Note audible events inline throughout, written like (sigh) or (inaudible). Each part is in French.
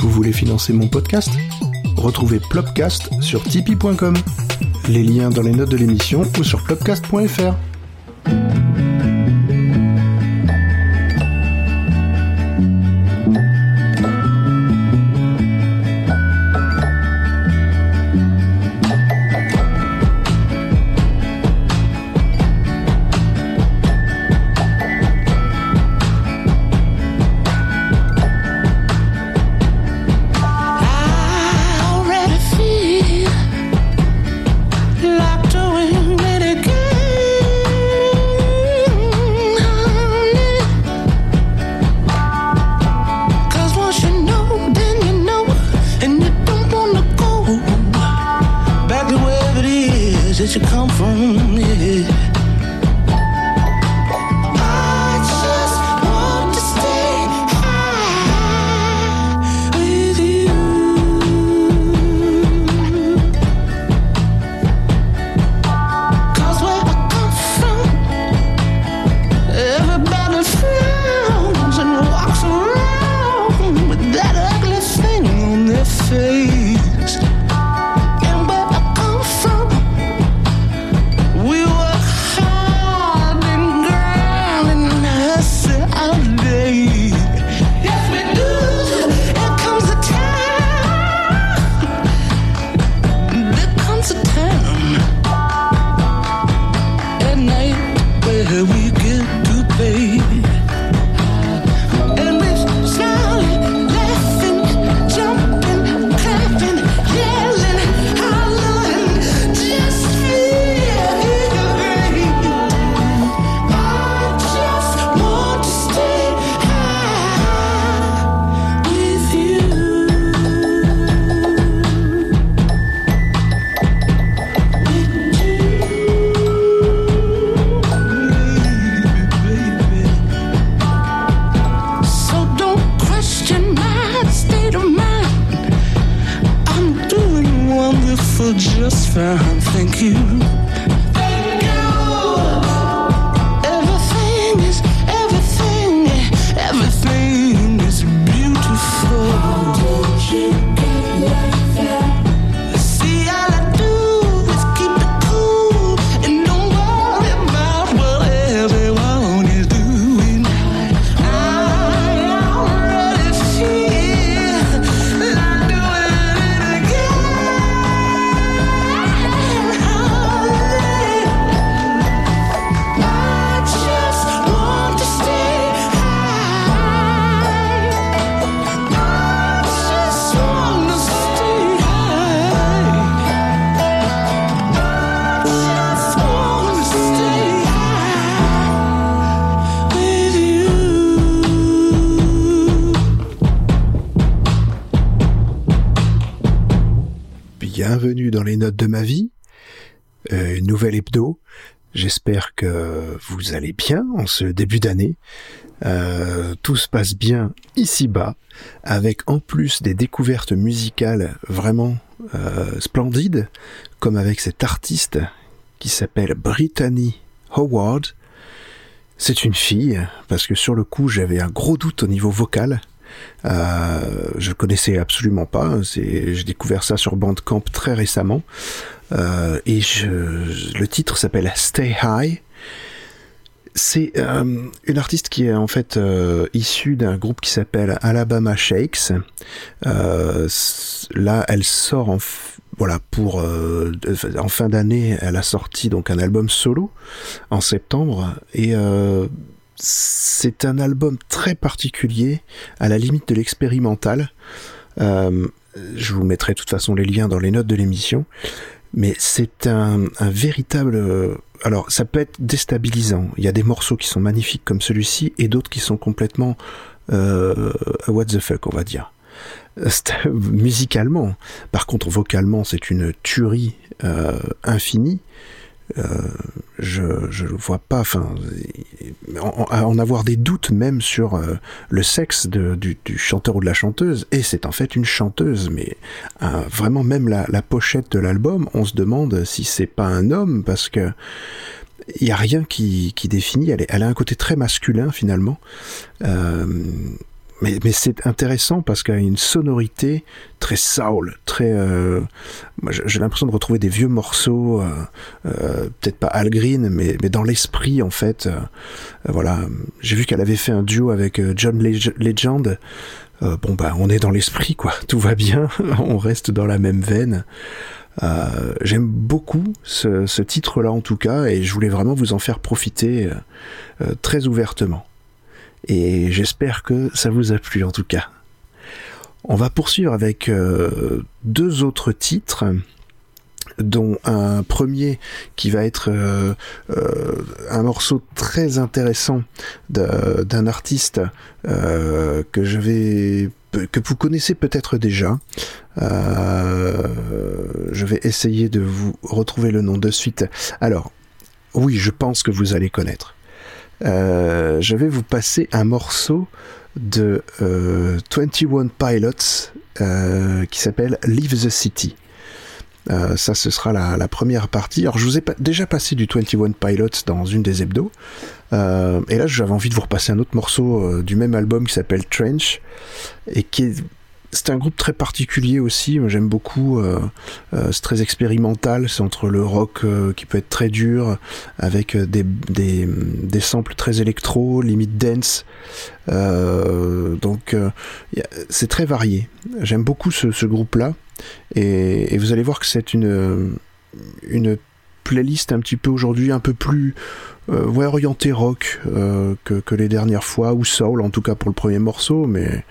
Vous voulez financer mon podcast? Retrouvez Plopcast sur tipeee.com. Les liens dans les notes de l'émission ou sur plopcast.fr. Bienvenue dans les notes de ma vie. Euh, nouvelle hebdo. J'espère que vous allez bien en ce début d'année. Euh, tout se passe bien ici-bas, avec en plus des découvertes musicales vraiment euh, splendides, comme avec cet artiste qui s'appelle Brittany Howard. C'est une fille, parce que sur le coup j'avais un gros doute au niveau vocal. Euh, je connaissais absolument pas. J'ai découvert ça sur Bandcamp très récemment. Euh, et le titre s'appelle Stay High. C'est euh, une artiste qui est en fait euh, issue d'un groupe qui s'appelle Alabama Shakes. Là, elle sort en voilà pour en fin d'année, elle a sorti donc un album solo en septembre et c'est un album très particulier, à la limite de l'expérimental. Euh, je vous mettrai de toute façon les liens dans les notes de l'émission. Mais c'est un, véritable... euh, Alors, ça peut être déstabilisant. Il y a des morceaux qui sont magnifiques comme celui-ci et d'autres qui sont complètement... Euh, what the fuck, on va dire. Musicalement. Par contre, vocalement, c'est une tuerie infinie. Euh, je je vois pas, enfin, en, en- avoir des doutes même sur euh, le sexe de- du, du chanteur ou de la chanteuse, et c'est en fait une chanteuse, mais euh, vraiment même la, la pochette de l'album, on se demande si c'est pas un homme, parce que il y a rien qui, qui définit, elle, est- elle a un côté très masculin finalement. Euh, mais, c'est intéressant parce qu'il y a une sonorité très soul, très. Euh, j'ai l'impression de retrouver des vieux morceaux, euh, euh, peut-être pas Al Green, mais, dans l'esprit en fait. voilà, j'ai vu qu'elle avait fait un duo avec John Legend. bon bah, on est dans l'esprit quoi, (laughs) tout va bien, on reste dans la même veine. J'aime beaucoup ce, ce titre-là en tout cas, et je voulais vraiment vous en faire profiter très ouvertement. Et j'espère que ça vous a plu en tout cas. On va poursuivre avec euh, deux autres titres dont un premier qui va être euh, euh, un morceau très intéressant d'un artiste que je vais que vous connaissez peut-être déjà. je vais essayer de vous retrouver le nom de suite. Alors, oui, je pense que vous allez connaître. Euh, je vais vous passer un morceau de 21 euh, Pilots euh, qui s'appelle Leave the City. ça, ce sera la, première partie. Alors, je vous ai déjà passé du 21 Pilots dans une des hebdos. et là, j'avais envie de vous repasser un autre morceau du même album qui s'appelle Trench et qui est c'est un groupe très particulier aussi. J'aime beaucoup. Euh, euh, c'est très expérimental. C'est entre le rock euh, qui peut être très dur, avec des, des, des samples très électro, limite dance. donc c'est très varié. J'aime beaucoup ce, ce groupe-là. Et, vous allez voir que c'est une, une playlist un petit peu aujourd'hui un peu plus ouais, orientée rock que, que les dernières fois, ou soul en tout cas pour le premier morceau, mais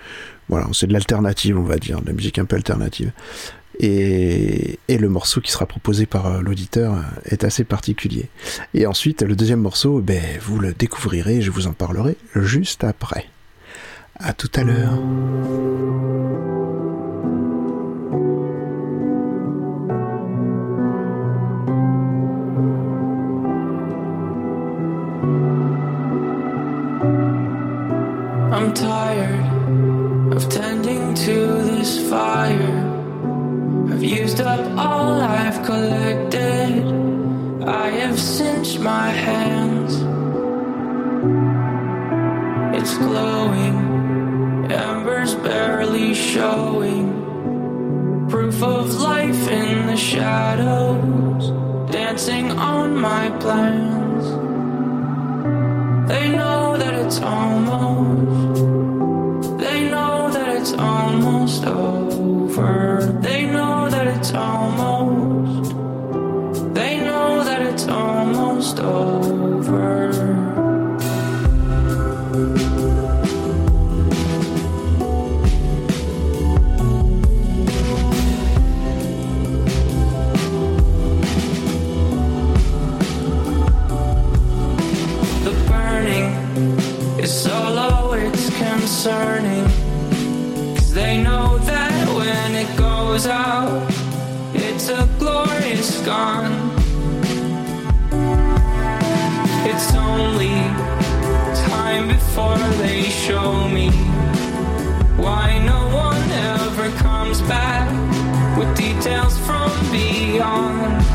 voilà, c'est de l'alternative, on va dire, de la musique un peu alternative. Et, le morceau qui sera proposé par euh, l'auditeur euh, est assez particulier. Et ensuite, le deuxième morceau, ben, vous le découvrirez, je vous en parlerai juste après. À tout à l'heure. Of tending to this fire. I've used up all I've collected. I have cinched my hands. It's glowing, embers barely showing. Proof of life in the shadows, dancing on my plans. They know that it's almost almost. Gone. It's only time before they show me why no one ever comes back with details from beyond.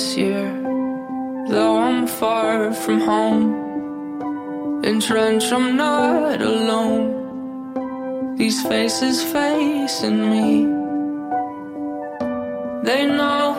This year, though I'm far from home, entrenched, I'm not alone. These faces facing me, they know.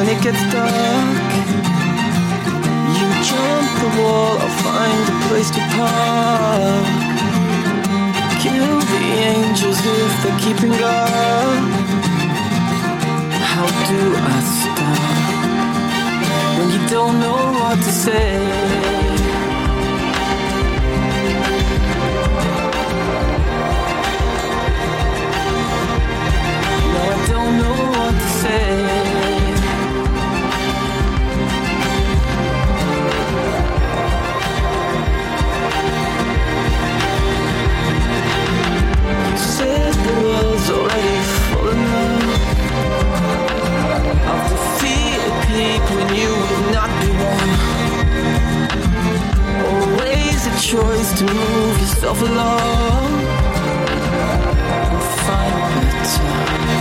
When it gets dark. You jump the wall, I'll find a place to park. Kill the angels if they're keeping guard. How do I stop when you don't know what to say? Choice to move yourself along find better.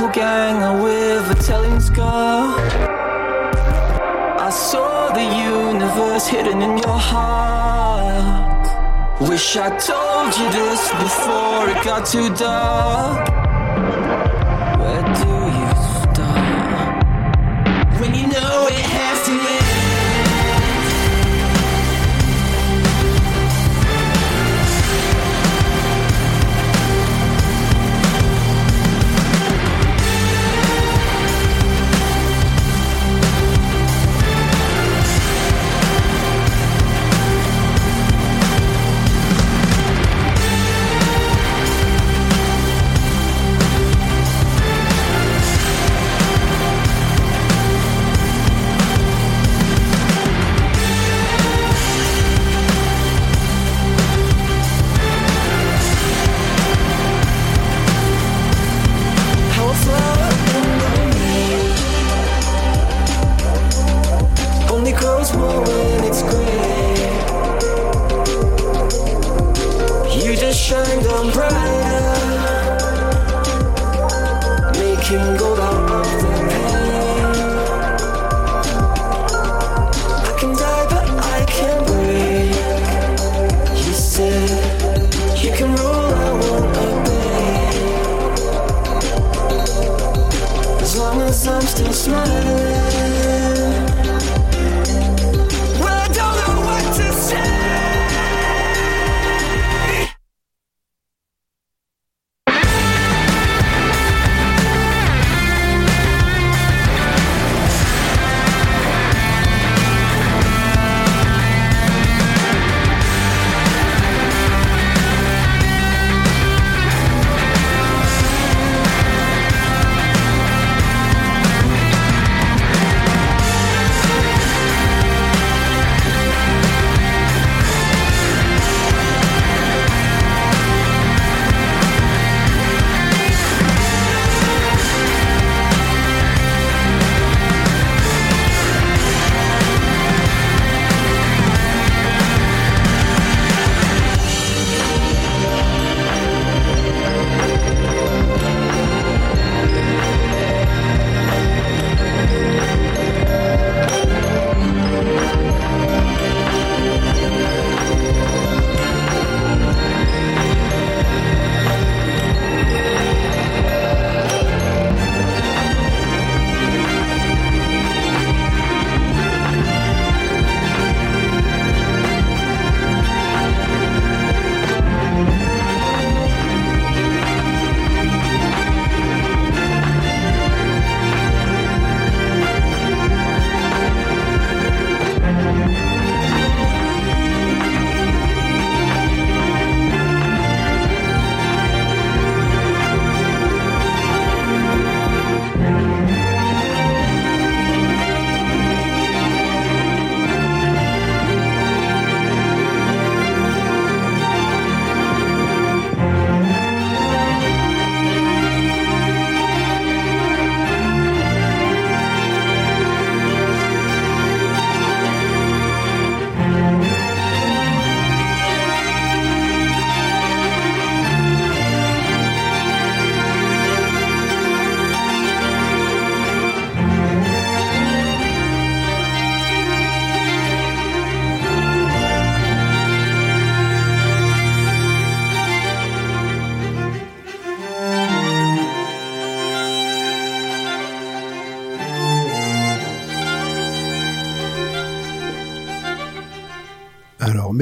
Doppelganger with a telling scar. I saw the universe hidden in your heart. Wish I told you this before it got too dark.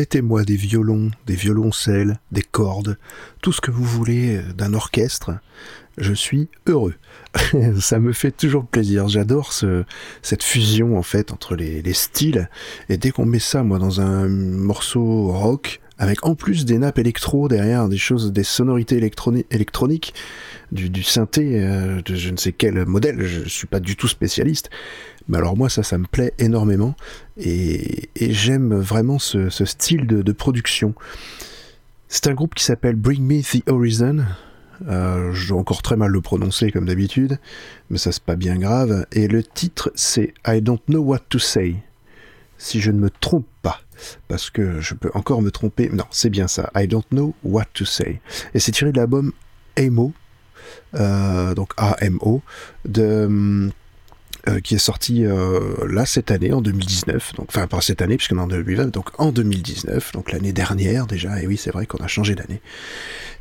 Mettez-moi des violons, des violoncelles, des cordes, tout ce que vous voulez euh, d'un orchestre. Je suis heureux. (laughs) Ça me fait toujours plaisir. J'adore ce, cette fusion en fait entre les, les styles. Et dès qu'on met ça, moi, dans un morceau rock, avec en plus des nappes électro derrière, des choses, des sonorités électroni- électroniques, du, synthé, euh, de je ne sais quel modèle, je suis pas du tout spécialiste. Mais alors moi ça, ça me plaît énormément et, j'aime vraiment ce, style de, de production. C'est un groupe qui s'appelle Bring Me the Horizon. Euh, je dois encore très mal le prononcer comme d'habitude, mais ça c'est pas bien grave. Et le titre c'est I Don't Know What to Say. Si je ne me trompe pas, parce que je peux encore me tromper. Non, c'est bien ça. I Don't Know What to Say. Et c'est tiré de l'album AMO, euh, donc A-M-O, de, hum, euh, qui est sorti euh, là cette année, en 2019. Donc, enfin, pas cette année, puisqu'on est en 2020, donc en 2019, donc l'année dernière déjà. Et oui, c'est vrai qu'on a changé d'année.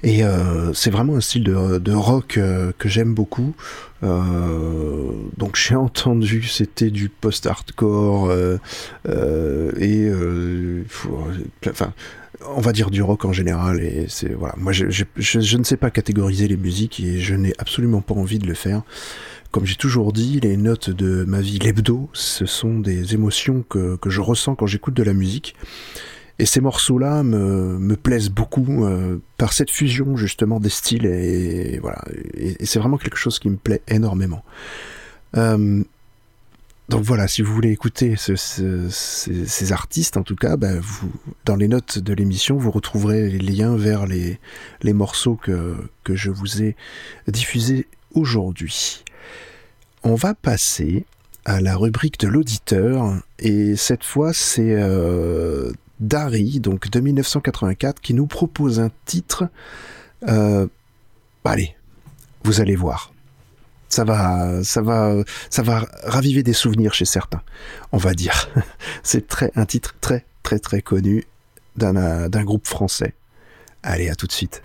Et euh, c'est vraiment un style de, rock que j'aime beaucoup. Donc j'ai (laughs) entendu, c'était du post-hardcore et enfin, on va dire du rock en général. Et c'est voilà, moi je, je ne sais pas catégoriser les musiques et je n'ai absolument pas envie de le faire. Comme j'ai toujours dit, les notes de ma vie, l'hebdo, ce sont des émotions que, je ressens quand j'écoute de la musique. Et ces morceaux-là me, plaisent beaucoup euh, par cette fusion justement des styles et, voilà. C'est vraiment quelque chose qui me plaît énormément. Euh, donc voilà, si vous voulez écouter ce- ce- ces, artistes, en tout cas, bah, dans les notes de l'émission, vous retrouverez les liens vers les, morceaux que je vous ai diffusés aujourd'hui. On va passer à la rubrique de l'auditeur, et cette fois c'est euh, Dari, donc de 1984, qui nous propose un titre. Euh, allez, vous allez voir. Ça va, ça va, ça va raviver des souvenirs chez certains, on va dire. (laughs) C'est un titre très très très connu d'un groupe français. Allez, à tout de suite.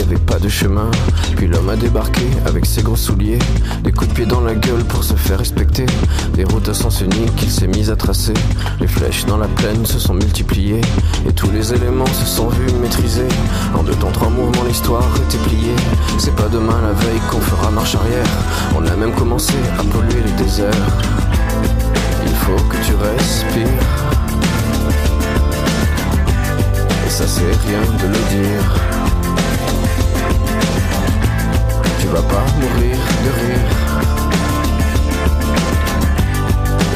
Y avait pas de chemin. Puis l'homme a débarqué avec ses gros souliers Des coups de pied dans la gueule pour se faire respecter Des routes à sens unique qu'il s'est mis à tracer. Les flèches dans la plaine se sont multipliées Et tous les éléments se sont vus maîtrisés En deux temps, trois mouvements, l'histoire était pliée. C'est pas demain la veille qu'on fera marche arrière. On a même commencé à polluer les déserts. Il faut que tu respires. Et ça c'est rien de le dire. Tu vas pas mourir de rire.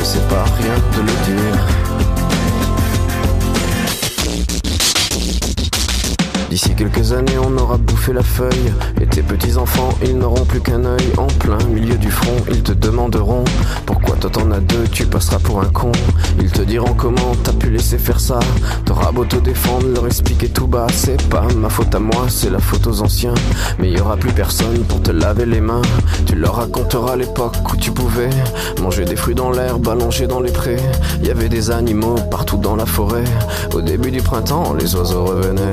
Et c'est pas rien de le dire. D'ici quelques années, on aura bouffé la feuille. Et tes petits enfants, ils n'auront plus qu'un œil. En plein milieu du front, ils te demanderont pourquoi toi t'en as deux, tu passeras pour un con. Ils te diront comment t'as pu laisser faire ça. T'auras beau te défendre, leur expliquer tout bas. C'est pas ma faute à moi, c'est la faute aux anciens. Mais y aura plus personne pour te laver les mains. Tu leur raconteras l'époque où tu pouvais manger des fruits dans l'herbe, allonger dans les prés. Y avait des animaux partout dans la forêt. Au début du printemps, les oiseaux revenaient.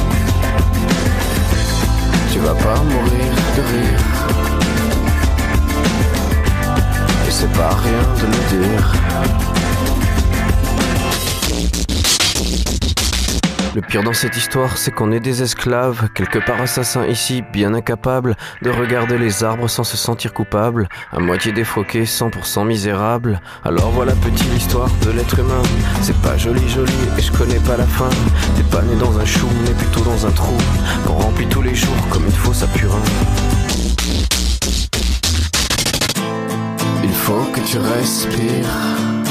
pas mourir de rire. Et c'est pas rien de le dire. Le pire dans cette histoire, c'est qu'on est des esclaves, quelque part assassins ici, bien incapables de regarder les arbres sans se sentir coupables, à moitié défroqués, 100% misérables. Alors voilà petite l'histoire de l'être humain. C'est pas joli joli et je connais pas la fin. T'es pas né dans un chou, mais plutôt dans un trou, qu'on remplit tous les jours comme il faut sa purin. Il faut que tu respires.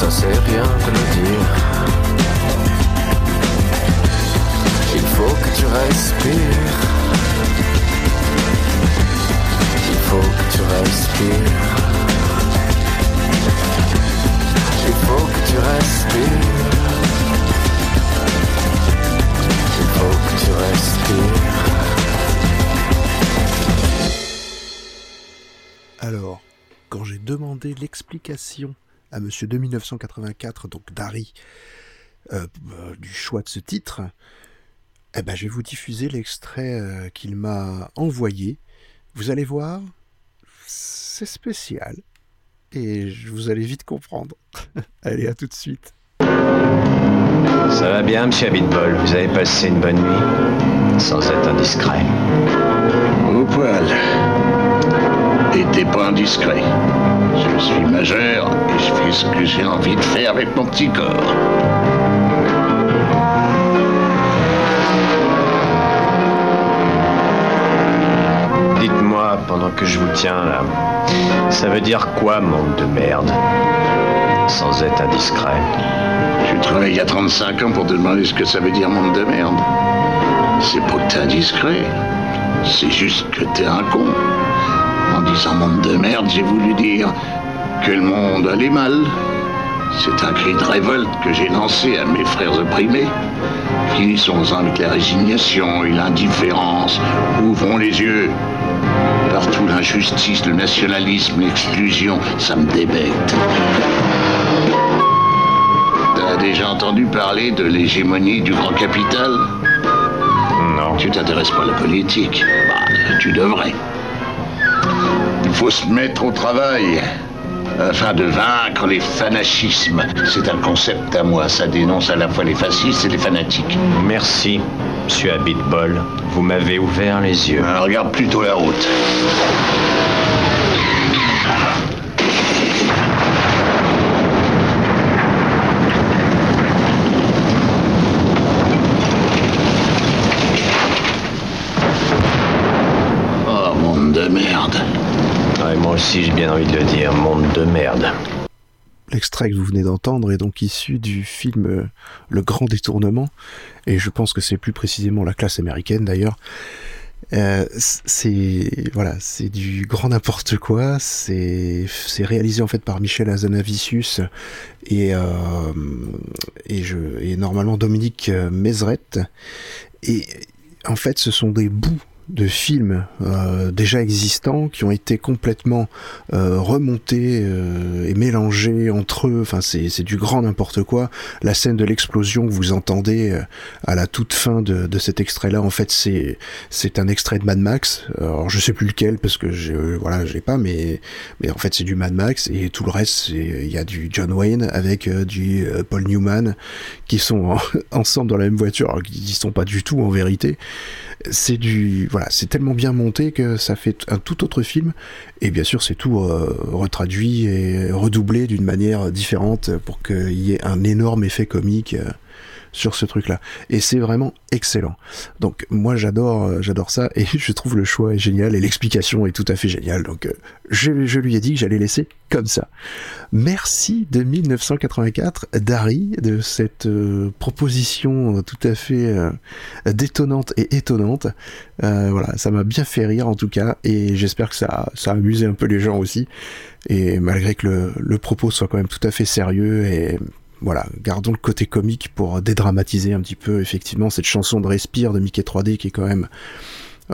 Ça c'est rien de le dire. Il faut que tu respires. Il faut que tu respires. Il faut que tu respires. Il faut que tu respires. Alors, quand j'ai demandé l'explication à Monsieur de 1984, donc Dari, euh, euh, du choix de ce titre, eh ben, je vais vous diffuser l'extrait euh, qu'il m'a envoyé. Vous allez voir, c'est spécial. Et vous allez vite comprendre. (laughs) allez, à tout de suite. Ça va bien, monsieur Abitbol Vous avez passé une bonne nuit? Sans être indiscret. Au poil. T'es pas indiscret. Je suis majeur et je fais ce que j'ai envie de faire avec mon petit corps. Dites-moi, pendant que je vous tiens là, ça veut dire quoi, monde de merde Sans être indiscret? Je travaille il y a 35 ans pour te demander ce que ça veut dire monde de merde. C'est pas que t'es indiscret. C'est juste que t'es un con. En disant monde de merde, j'ai voulu dire que le monde allait mal. C'est un cri de révolte que j'ai lancé à mes frères opprimés. Finissons-en avec la résignation et l'indifférence. Ouvrons les yeux. Partout l'injustice, le nationalisme, l'exclusion, ça me débecte. T'as déjà entendu parler de l'hégémonie du grand capital? Non. Tu t'intéresses pas à la politique Bah, tu devrais. Il faut se mettre au travail afin de vaincre les fanachismes. C'est un concept à moi, ça dénonce à la fois les fascistes et les fanatiques. Merci, monsieur Abitbol. Vous m'avez ouvert les yeux. Alors, regarde plutôt la route. Oh, monde de merde. Aussi, j'ai bien envie de le dire. Monde de merde. L'extrait que vous venez d'entendre est donc issu du film euh, Le Grand Détournement, et je pense que c'est plus précisément la classe américaine d'ailleurs. Euh, c'est voilà, c'est du grand n'importe quoi. C'est c'est réalisé en fait par Michel Azanavicius et euh, et je et normalement Dominique Mézeret. Et en fait, ce sont des bouts de films euh, déjà existants qui ont été complètement euh, remontés euh, et mélangés entre eux. Enfin, c'est du grand n'importe quoi. La scène de l'explosion que vous entendez euh, à la toute fin de, de cet extrait-là, en fait, c'est c'est un extrait de Mad Max. Alors, je sais plus lequel parce que je voilà, je l'ai pas, mais mais en fait, c'est du Mad Max et tout le reste, il y a du John Wayne avec euh, du euh, Paul Newman qui sont en- (laughs) ensemble dans la même voiture, alors qu'ils sont pas du tout en vérité c'est du voilà c'est tellement bien monté que ça fait un tout autre film. Et bien sûr c'est tout euh, retraduit et redoublé d'une manière différente pour qu'il y ait un énorme effet comique euh, sur ce truc là et c'est vraiment excellent donc moi j'adore euh, j'adore ça et (laughs) je trouve le choix est génial et l'explication est tout à fait géniale donc euh, je, je lui ai dit que j'allais laisser comme ça merci de 1984 Dari de cette euh, proposition tout à fait euh, détonnante et étonnante. Voilà, ça m'a bien fait rire en tout cas, et j'espère que ça, ça a amusé un peu les gens aussi. Et malgré que le propos soit quand même tout à fait sérieux et voilà, gardons le côté comique pour dédramatiser un petit peu effectivement cette chanson de Respire de Mickey 3D qui est quand même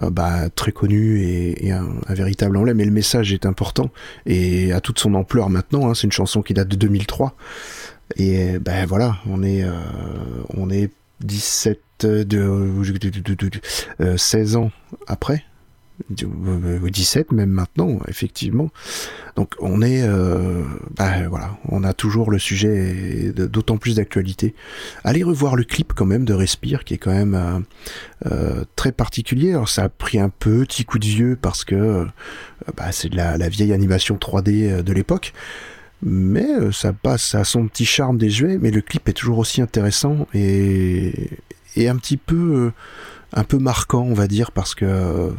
euh, bah, très connu et, un, véritable emblème. Mais le message est important et à toute son ampleur maintenant. Hein, c'est une chanson qui date de 2003. Et ben voilà, on est, euh, on est 17 de, de, 16 ans après, 17 même maintenant, effectivement. Donc on est, euh, bah, voilà, on a toujours le sujet d'autant plus d'actualité. Allez revoir le clip quand même de Respire, qui est quand même euh, euh, très particulier. Alors ça a pris un petit coup de vieux parce que bah, c'est de la, vieille animation 3D de l'époque. Mais ça passe à son petit charme désuet, mais le clip est toujours aussi intéressant et, un petit un peu marquant, on va dire, parce que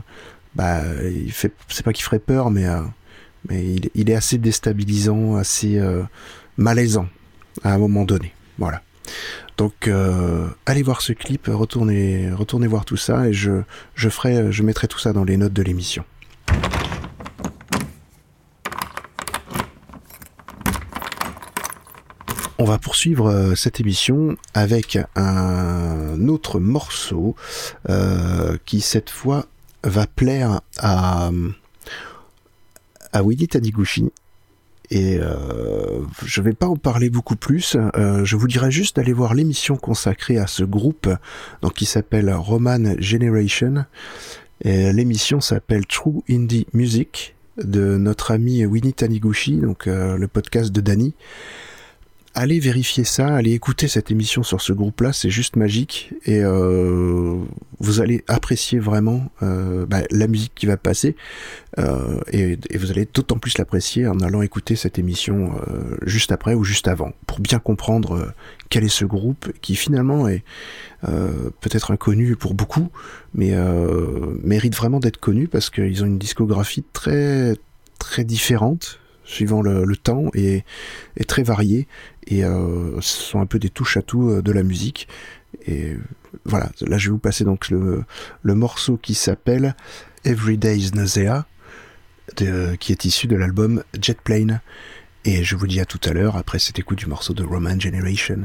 bah, il fait, c'est pas qu'il ferait peur, mais, euh, mais il, est assez déstabilisant, assez euh, malaisant à un moment donné. Voilà. Donc, euh, allez voir ce clip, retournez, retournez voir tout ça, et je, je ferai, je mettrai tout ça dans les notes de l'émission. On va poursuivre cette émission avec un autre morceau qui cette fois va plaire à, à Winnie Taniguchi. Et euh, je vais pas en parler beaucoup plus. Euh, je vous dirais juste d'aller voir l'émission consacrée à ce groupe, donc qui s'appelle Roman Generation. L'émission s'appelle True Indie Music de notre ami Winnie Taniguchi, donc euh, le podcast de Danny allez vérifier ça, allez écouter cette émission sur ce groupe-là, c'est juste magique. Et euh, vous allez apprécier vraiment euh, bah, la musique qui va passer. Euh, et, vous allez d'autant plus l'apprécier en allant écouter cette émission juste après ou juste avant pour bien comprendre quel est ce groupe qui finalement est peut-être inconnu pour beaucoup, mais mérite vraiment d'être connu parce qu'ils ont une discographie très très différente suivant le, temps et, très varié. Et euh, ce sont un peu des touches à tout euh, de la musique. Et voilà là je vais vous passer donc le, morceau qui s'appelle Everyday's Nausea qui est issu de l'album Jet Plane et je vous dis à tout à l'heure après cet écoute du morceau de Roman Generation.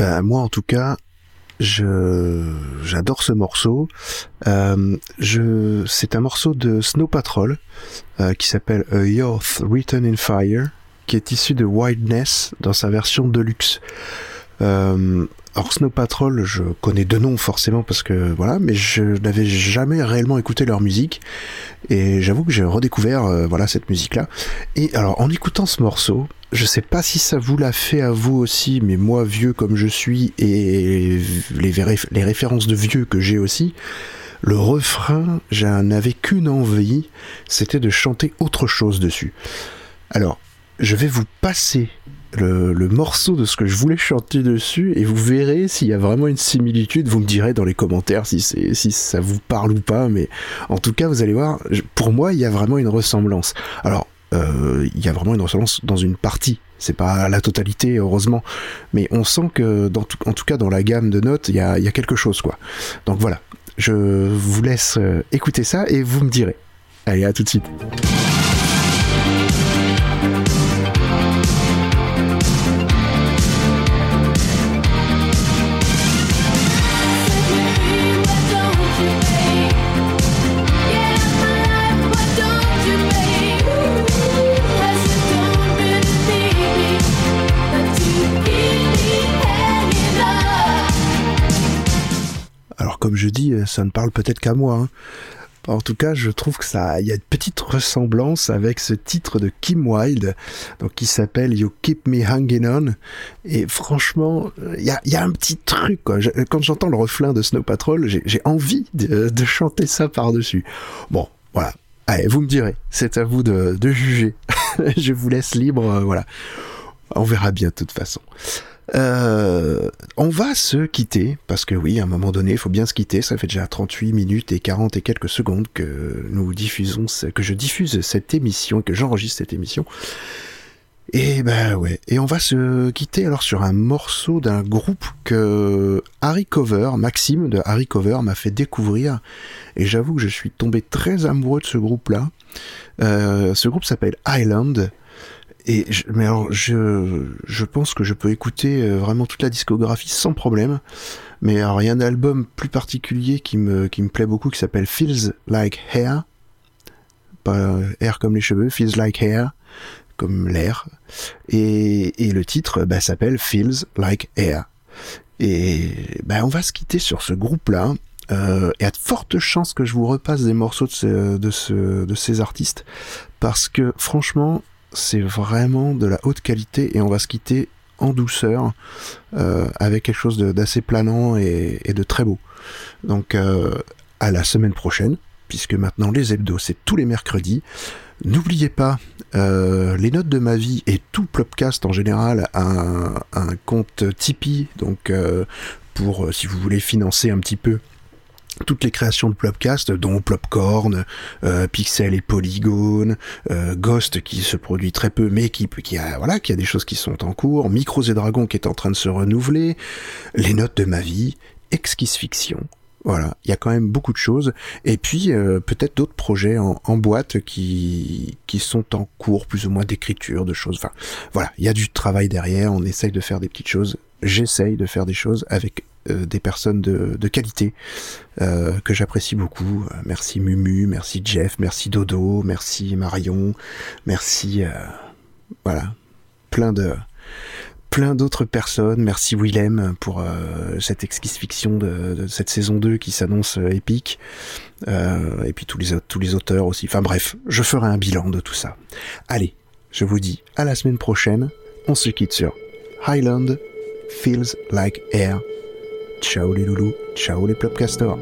Ben moi en tout cas, je j'adore ce morceau. Euh, je c'est un morceau de Snow Patrol euh, qui s'appelle A Youth Written in Fire, qui est issu de Wildness dans sa version deluxe. Euh, alors Snow Patrol, je connais deux noms forcément parce que voilà, mais je n'avais jamais réellement écouté leur musique et j'avoue que j'ai redécouvert euh, voilà cette musique là. Et alors en écoutant ce morceau, je sais pas si ça vous l'a fait à vous aussi, mais moi vieux comme je suis et les, les références de vieux que j'ai aussi, le refrain, j'en avais qu'une envie, c'était de chanter autre chose dessus. Alors, je vais vous passer le, morceau de ce que je voulais chanter dessus et vous verrez s'il y a vraiment une similitude. Vous me direz dans les commentaires si, si ça vous parle ou pas, mais en tout cas, vous allez voir, pour moi, il y a vraiment une ressemblance. Alors, euh, il y a vraiment une ressemblance dans une partie. C'est pas la totalité, heureusement, mais on sent que, en tout cas, dans la gamme de notes, il y a, il y a quelque chose, quoi. Donc voilà, je vous laisse euh, écouter ça et vous me direz. Allez, à tout de suite. Ça ne parle peut-être qu'à moi. hein. En tout cas, je trouve que ça, il y a une petite ressemblance avec ce titre de Kim Wilde, donc qui s'appelle You Keep Me Hanging On. Et franchement, il y a, un petit truc. Quoi. Quand j'entends le refrain de Snow Patrol, j'ai envie de, chanter ça par-dessus. Bon, voilà. Allez, vous me direz. C'est à vous de, de juger. (laughs) je vous laisse libre. euh, voilà. On verra bien de toute façon. Euh, on va se quitter, parce que oui, à un moment donné, il faut bien se quitter. Ça fait déjà 38 minutes et 40 et quelques secondes que nous diffusons, que je diffuse cette émission, que j'enregistre cette émission. Et ben ouais, et on va se quitter alors sur un morceau d'un groupe que Harry Cover, Maxime de Harry Cover m'a fait découvrir, et j'avoue que je suis tombé très amoureux de ce groupe-là. Euh, ce groupe s'appelle Island, et je, mais alors, je, je pense que je peux écouter euh, vraiment toute la discographie sans problème. Mais alors, il y a un album plus particulier qui me, qui me plaît beaucoup qui s'appelle Feels Like Hair. Pas euh, air comme les cheveux, Feels Like Hair, comme l'air. Et, et le titre bah, s'appelle Feels Like Air. Et bah, on va se quitter sur ce groupe-là. Euh, et à de fortes chances que je vous repasse des morceaux de, ce, de, ce, de ces artistes. Parce que franchement, c'est vraiment de la haute qualité et on va se quitter en douceur euh, avec quelque chose d'assez planant et, de très beau. Donc euh, à la semaine prochaine, puisque maintenant les hebdos c'est tous les mercredis. N'oubliez pas, euh, les notes de ma vie et tout Plopcast en général a un, un compte Tipeee, donc pour si vous voulez financer un petit peu toutes les créations de Plopcast, dont Plopcorn, euh, Pixel et Polygone, euh, Ghost qui se produit très peu, mais qui, qui a voilà, qui a des choses qui sont en cours, Micros et Dragons qui est en train de se renouveler, les notes de ma vie, Exquise Fiction. Voilà, il y a quand même beaucoup de choses. Et puis euh, peut-être d'autres projets en, en boîte qui, qui sont en cours, plus ou moins d'écriture, de choses. Enfin, voilà, il y a du travail derrière. On essaye de faire des petites choses. J'essaye de faire des choses avec euh, des personnes de, qualité euh, que j'apprécie beaucoup. Merci Mumu, merci Jeff, merci Dodo, merci Marion, merci euh, voilà plein de plein d'autres personnes. Merci Willem pour cette exquise fiction de, cette saison 2 qui s'annonce épique. Et puis tous les, tous les auteurs aussi. Enfin bref, je ferai un bilan de tout ça. Allez, je vous dis à la semaine prochaine. On se quitte sur Highland Feels Like Air. Ciao les loulous, ciao les plopcasters.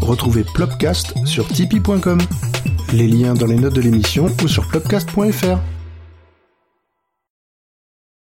Retrouvez Plopcast sur tipeee.com. Les liens dans les notes de l'émission ou sur plopcast.fr.